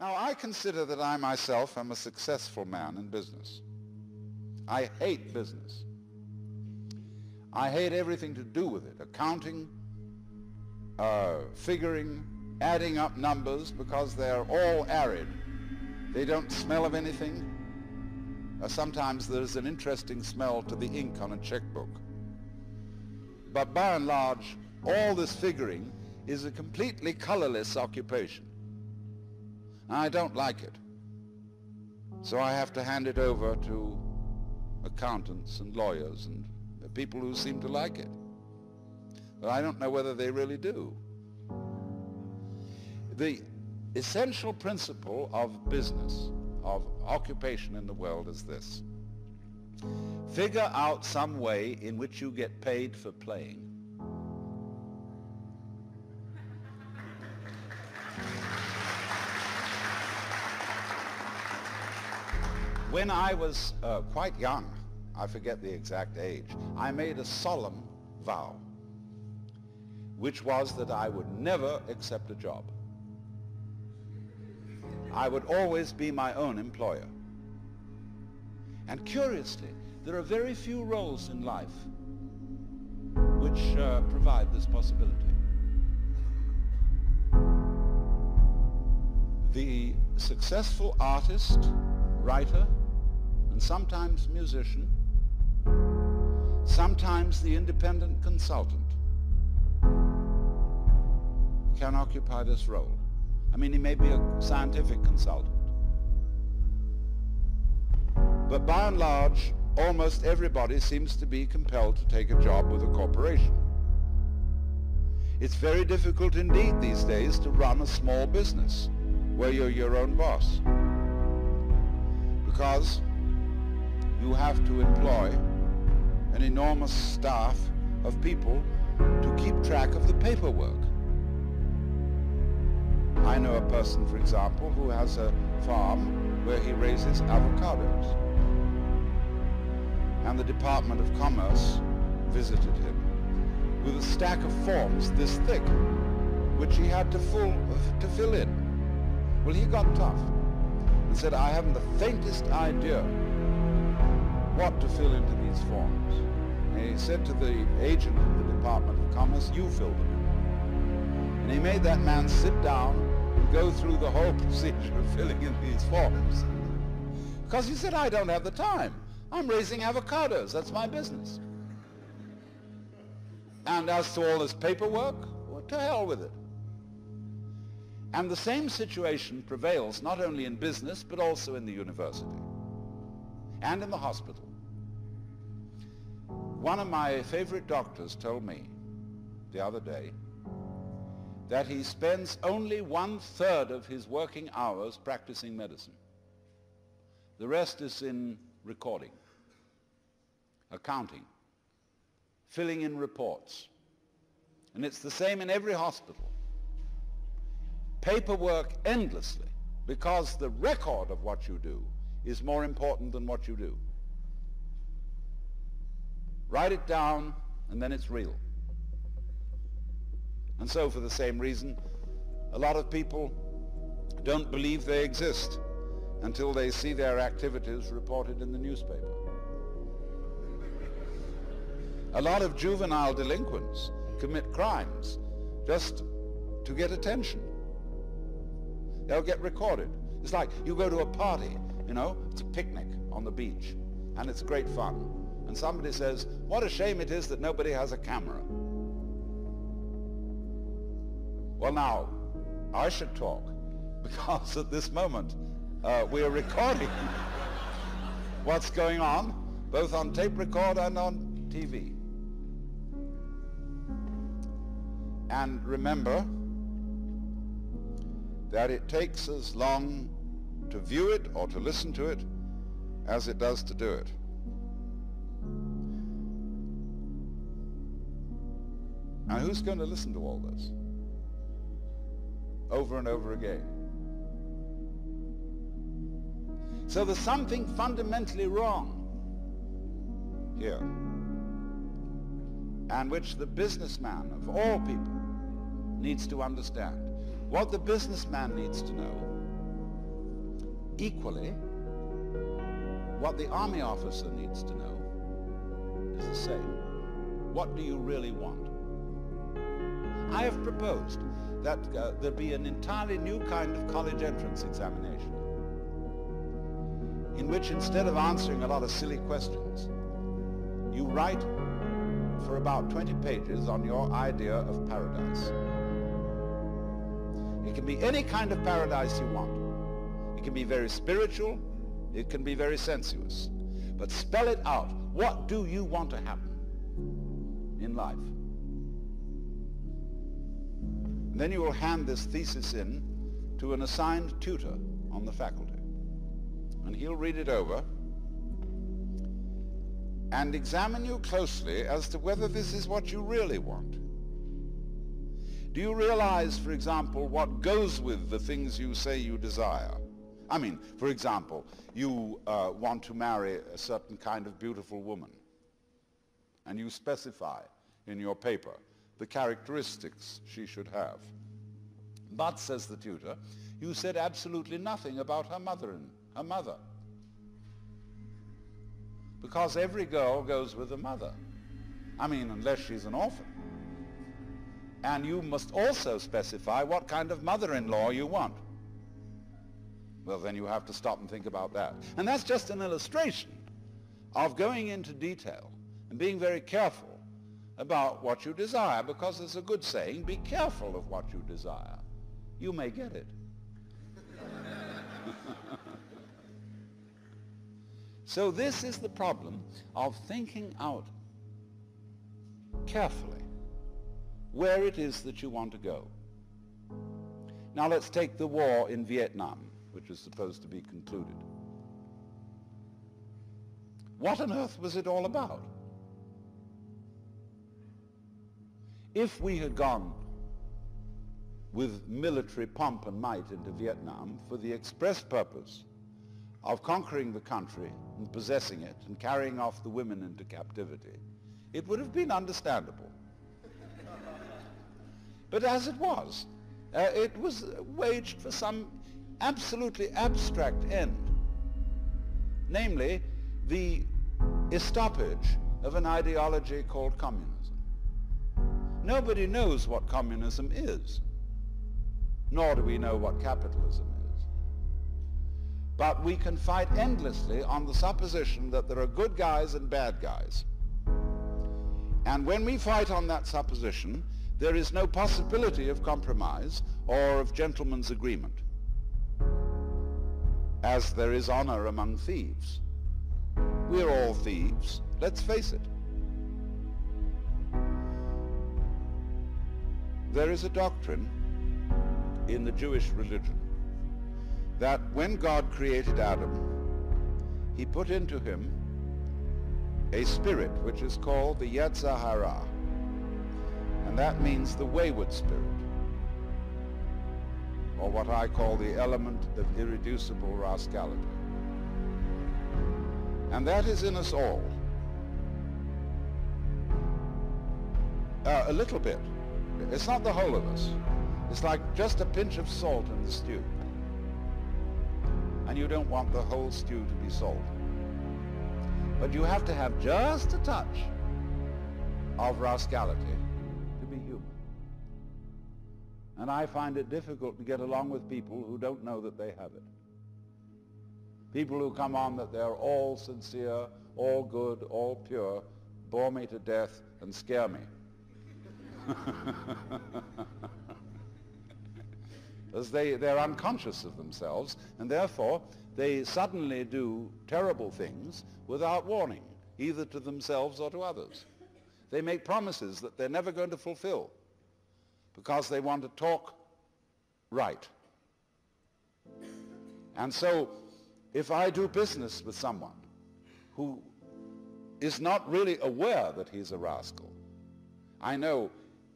Now, I consider that I myself am a successful man in business. I hate business. I hate everything to do with it, accounting, uh, figuring, adding up numbers because they're all arid. They don't smell of anything. Uh, sometimes there's an interesting smell to the ink on a checkbook. But by and large, all this figuring is a completely colorless occupation. I don't like it. So I have to hand it over to accountants and lawyers and people who seem to like it. But I don't know whether they really do. The essential principle of business, of occupation in the world is this. Figure out some way in which you get paid for playing. When I was uh, quite young, I forget the exact age, I made a solemn vow, which was that I would never accept a job. I would always be my own employer. And curiously, there are very few roles in life which uh, provide this possibility. The successful artist, writer, and sometimes musician, sometimes the independent consultant can occupy this role. I mean, he may be a scientific consultant. But by and large, almost everybody seems to be compelled to take a job with a corporation. It's very difficult indeed these days to run a small business where you're your own boss. Because you have to employ an enormous staff of people to keep track of the paperwork. I know a person, for example, who has a farm where he raises avocados. And the Department of Commerce visited him with a stack of forms this thick, which he had to, full, to fill in. Well, he got tough and said, I haven't the faintest idea what to fill into these forms. And he said to the agent of the Department of Commerce, you fill them in. And he made that man sit down and go through the whole procedure of filling in these forms. Because he said, I don't have the time. I'm raising avocados. That's my business. And as to all this paperwork, well, to hell with it. And the same situation prevails not only in business, but also in the university and in the hospital. One of my favorite doctors told me the other day that he spends only one-third of his working hours practicing medicine. The rest is in recording, accounting, filling in reports. And it's the same in every hospital. Paperwork endlessly because the record of what you do is more important than what you do. Write it down, and then it's real. And so for the same reason, a lot of people don't believe they exist until they see their activities reported in the newspaper. A lot of juvenile delinquents commit crimes just to get attention. They'll get recorded. It's like you go to a party, you know, it's a picnic on the beach, and it's great fun and somebody says, what a shame it is that nobody has a camera. Well now, I should talk because at this moment uh, we are recording what's going on both on tape record and on TV. And remember that it takes as long to view it or to listen to it as it does to do it. Now, who's going to listen to all this? Over and over again. So there's something fundamentally wrong here, and which the businessman of all people needs to understand. What the businessman needs to know Equally, what the army officer needs to know is the same. What do you really want? I have proposed that uh, there be an entirely new kind of college entrance examination in which instead of answering a lot of silly questions, you write for about 20 pages on your idea of paradise. It can be any kind of paradise you want. It can be very spiritual. It can be very sensuous. But spell it out. What do you want to happen in life? And then you will hand this thesis in to an assigned tutor on the faculty. And he'll read it over and examine you closely as to whether this is what you really want. Do you realize, for example, what goes with the things you say you desire? I mean, for example, you uh, want to marry a certain kind of beautiful woman, and you specify in your paper the characteristics she should have. But, says the tutor, you said absolutely nothing about her mother and her mother because every girl goes with a mother. I mean, unless she's an orphan. And you must also specify what kind of mother-in-law you want. Well, then you have to stop and think about that. And that's just an illustration of going into detail and being very careful about what you desire, because there's a good saying, be careful of what you desire. You may get it. So this is the problem of thinking out carefully where it is that you want to go. Now let's take the war in Vietnam, which was supposed to be concluded. What on earth was it all about? If we had gone with military pomp and might into Vietnam for the express purpose of conquering the country and possessing it and carrying off the women into captivity, it would have been understandable. but as it was, uh, it was waged for some absolutely abstract end, namely the estoppage of an ideology called communism. Nobody knows what communism is, nor do we know what capitalism is. But we can fight endlessly on the supposition that there are good guys and bad guys. And when we fight on that supposition, there is no possibility of compromise or of gentleman's agreement, as there is honor among thieves. We're all thieves, let's face it. There is a doctrine in the Jewish religion that when God created Adam, he put into him a spirit which is called the Yetzer Hara, and that means the wayward spirit, or what I call the element of irreducible rascality. And that is in us all. Uh, a little bit. It's not the whole of us. It's like just a pinch of salt in the stew and you don't want the whole stew to be salt. But you have to have just a touch of rascality And I find it difficult to get along with people who don't know that they have it. People who come on that they're all sincere, all good, all pure, bore me to death and scare me. as they, they're unconscious of themselves, and therefore they suddenly do terrible things without warning, either to themselves or to others. They make promises that they're never going to fulfill because they want to talk right. And so if I do business with someone who is not really aware that he's a rascal, I know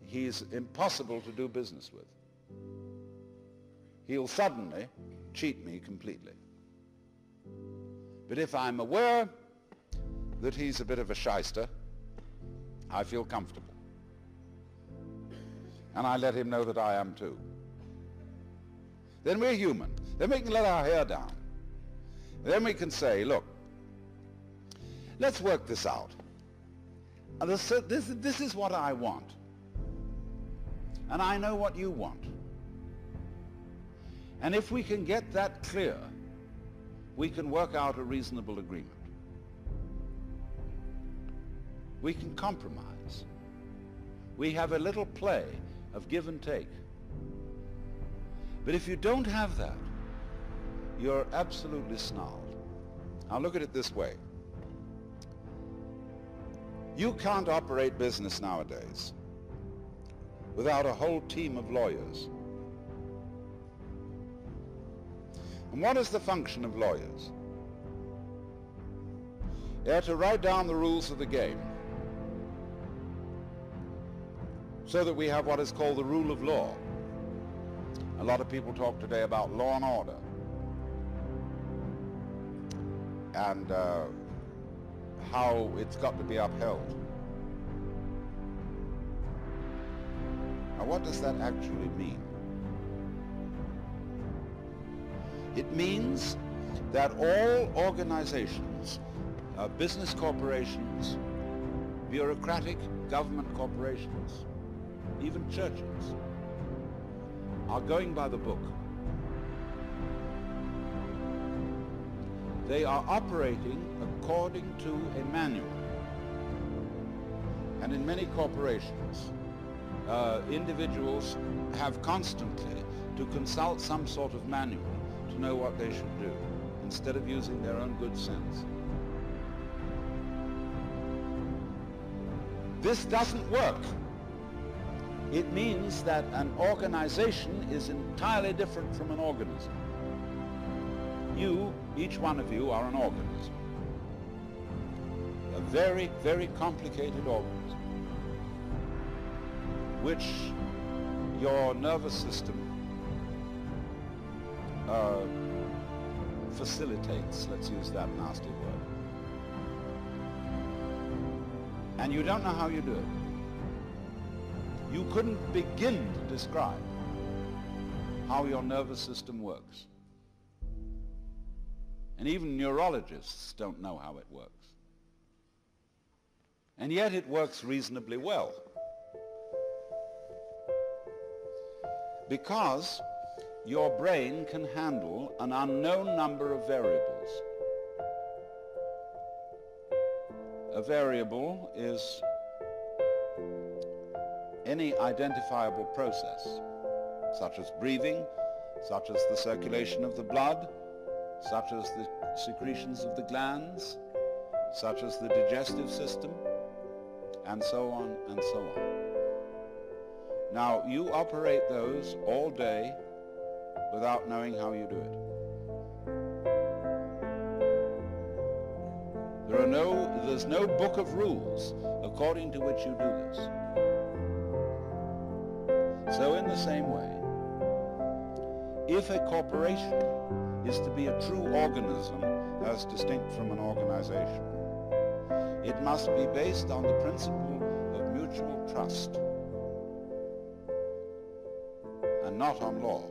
he's impossible to do business with he'll suddenly cheat me completely. But if I'm aware that he's a bit of a shyster, I feel comfortable. And I let him know that I am too. Then we're human. Then we can let our hair down Then we can say, look, let's work this out. This, this, this is what I want. And I know what you want. And if we can get that clear, we can work out a reasonable agreement. We can compromise. We have a little play of give and take. But if you don't have that, you're absolutely snarled. Now look at it this way. You can't operate business nowadays without a whole team of lawyers. And what is the function of lawyers? They're to write down the rules of the game so that we have what is called the rule of law. A lot of people talk today about law and order. And uh, how it's got to be upheld. Now what does that actually mean? It means that all organizations, uh, business corporations, bureaucratic government corporations, even churches, are going by the book. They are operating according to a manual. And in many corporations, uh, individuals have constantly to consult some sort of manual to know what they should do instead of using their own good sense. This doesn't work. It means that an organization is entirely different from an organism. You, each one of you, are an organism. A very, very complicated organism, which your nervous system uh, facilitates, let's use that nasty word. And you don't know how you do it. You couldn't begin to describe how your nervous system works. And even neurologists don't know how it works. And yet it works reasonably well. Because your brain can handle an unknown number of variables. A variable is any identifiable process, such as breathing, such as the circulation of the blood, such as the secretions of the glands, such as the digestive system, and so on and so on. Now, you operate those all day without knowing how you do it. There are no, there's no book of rules according to which you do this. So in the same way, if a corporation is to be a true organism as distinct from an organization, it must be based on the principle of mutual trust and not on law.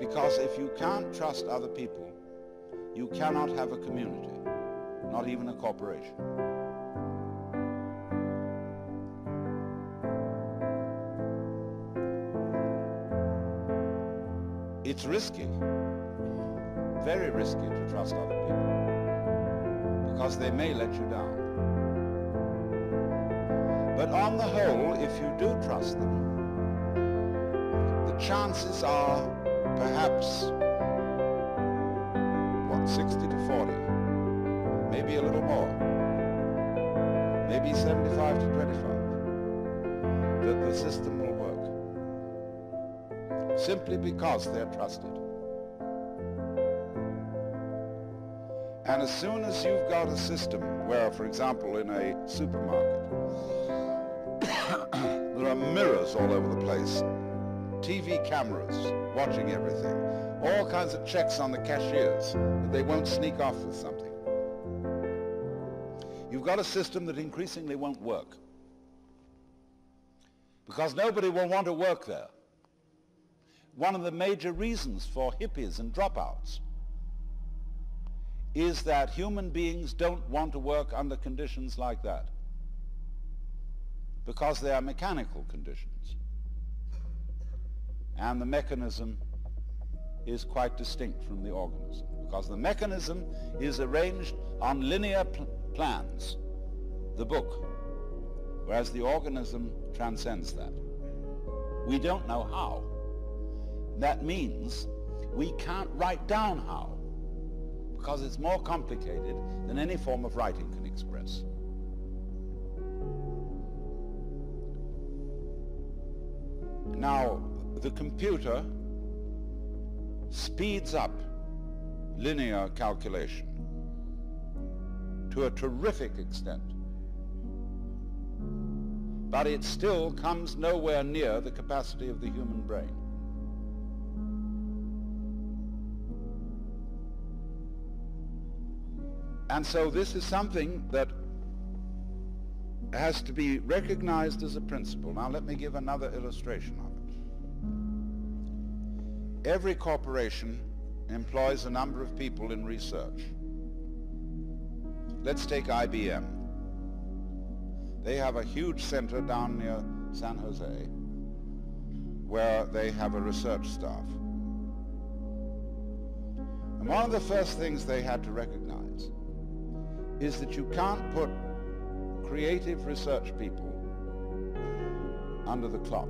Because if you can't trust other people, you cannot have a community, not even a corporation. It's risky, very risky to trust other people because they may let you down. But on the whole, if you do trust them, the chances are perhaps, what, 60 to 40, maybe a little more, maybe 75 to 25, that the system simply because they're trusted. And as soon as you've got a system where, for example, in a supermarket, there are mirrors all over the place, TV cameras watching everything, all kinds of checks on the cashiers that they won't sneak off with something. You've got a system that increasingly won't work because nobody will want to work there. One of the major reasons for hippies and dropouts is that human beings don't want to work under conditions like that because they are mechanical conditions. And the mechanism is quite distinct from the organism because the mechanism is arranged on linear pl plans, the book, whereas the organism transcends that. We don't know how. That means we can't write down how because it's more complicated than any form of writing can express. Now, the computer speeds up linear calculation to a terrific extent. But it still comes nowhere near the capacity of the human brain. And so this is something that has to be recognized as a principle. Now let me give another illustration of it. Every corporation employs a number of people in research. Let's take IBM. They have a huge center down near San Jose where they have a research staff. And one of the first things they had to recognize is that you can't put creative research people under the clock.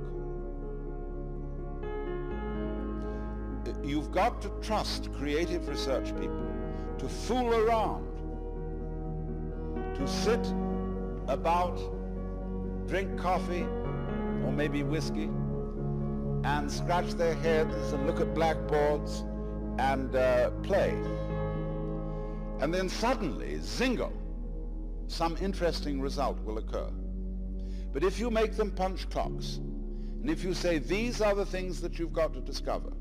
You've got to trust creative research people to fool around, to sit about, drink coffee or maybe whiskey, and scratch their heads and look at blackboards and uh, play. And then suddenly, zingo, some interesting result will occur. But if you make them punch clocks, and if you say these are the things that you've got to discover,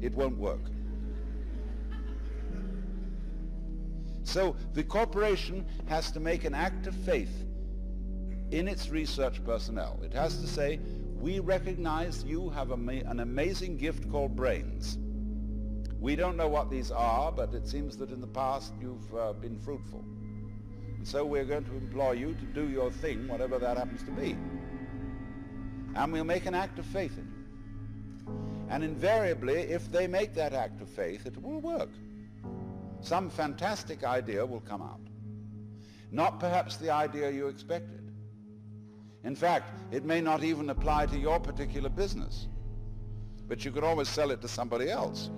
it won't work. So the corporation has to make an act of faith in its research personnel. It has to say, we recognize you have an amazing gift called brains. We don't know what these are, but it seems that in the past you've uh, been fruitful. And so we're going to employ you to do your thing, whatever that happens to be. And we'll make an act of faith in you. And invariably, if they make that act of faith, it will work. Some fantastic idea will come out. Not perhaps the idea you expected. In fact, it may not even apply to your particular business. But you could always sell it to somebody else.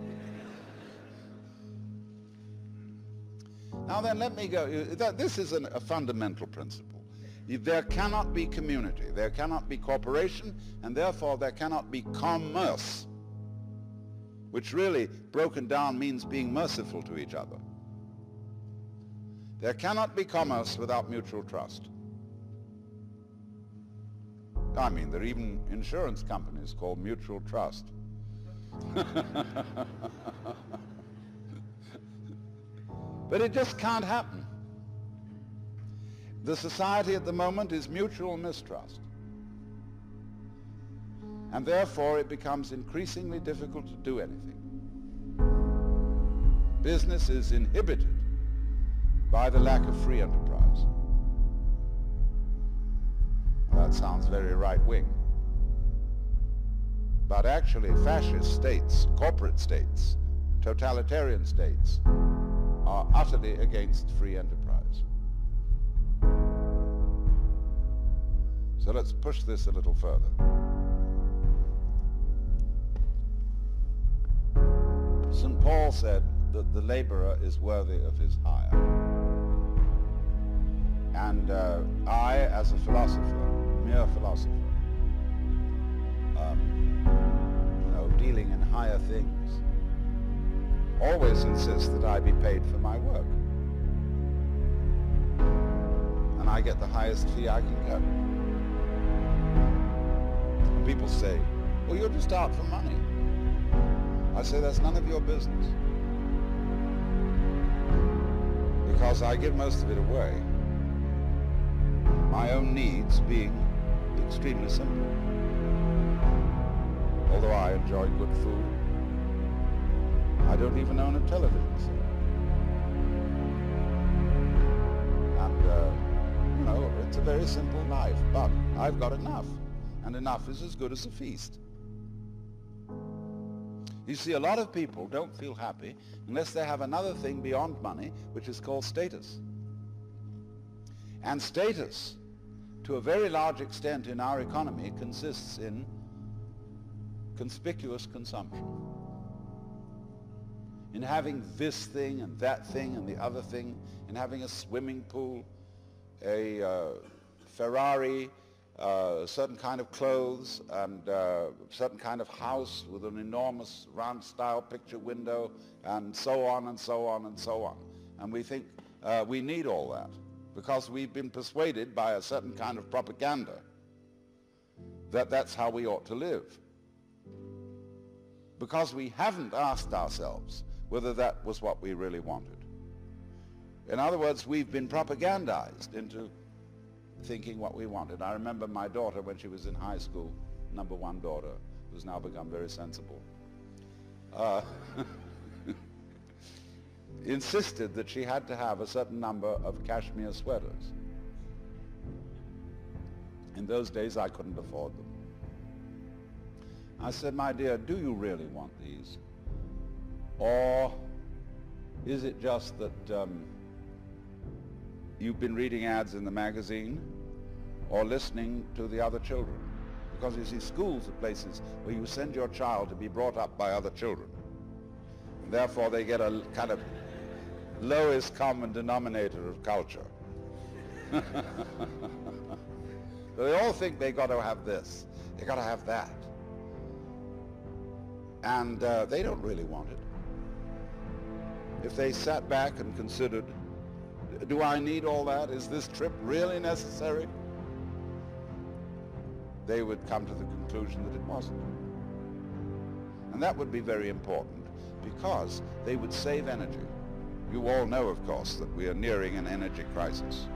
Now then, let me go. Uh, this is a fundamental principle. There cannot be community, there cannot be cooperation, and therefore there cannot be commerce, which really, broken down, means being merciful to each other. There cannot be commerce without mutual trust. I mean, there are even insurance companies called mutual trust. But it just can't happen. The society at the moment is mutual mistrust. And therefore it becomes increasingly difficult to do anything. Business is inhibited by the lack of free enterprise. That sounds very right-wing. But actually fascist states, corporate states, totalitarian states, are utterly against free enterprise. So let's push this a little further. St. Paul said that the laborer is worthy of his hire. And uh, I, as a philosopher, mere philosopher, um, you know, dealing in higher things, always insist that I be paid for my work. And I get the highest fee I can get. And people say, well, you're just out for money. I say, that's none of your business. Because I give most of it away. My own needs being extremely simple. Although I I enjoy good food. I don't even own a television set. And, uh, you know, it's a very simple life, but I've got enough. And enough is as good as a feast. You see, a lot of people don't feel happy unless they have another thing beyond money, which is called status. And status, to a very large extent in our economy, consists in conspicuous consumption. In having this thing and that thing and the other thing, in having a swimming pool, a uh, Ferrari, uh, certain kind of clothes and uh, certain kind of house with an enormous round style picture window and so on and so on and so on. And we think uh, we need all that because we've been persuaded by a certain kind of propaganda that that's how we ought to live. Because we haven't asked ourselves whether that was what we really wanted. In other words, we've been propagandized into thinking what we wanted. I remember my daughter when she was in high school, number one daughter, who's now become very sensible, uh, insisted that she had to have a certain number of cashmere sweaters. In those days, I couldn't afford them. I said, my dear, do you really want these? Or is it just that um, you've been reading ads in the magazine or listening to the other children. Because you see, schools are places where you send your child to be brought up by other children. And therefore, they get a kind of lowest common denominator of culture. they all think they got to have this. They got to have that. And uh, they don't really want it. If they sat back and considered do I need all that? Is this trip really necessary? They would come to the conclusion that it wasn't. And that would be very important because they would save energy. You all know, of course, that we are nearing an energy crisis.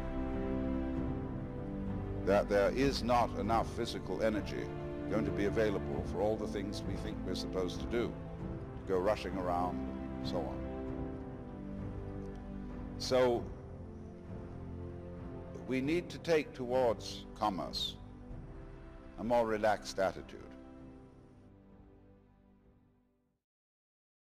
That there is not enough physical energy going to be available for all the things we think we're supposed to do, to go rushing around, and so on. So we need to take towards commerce a more relaxed attitude.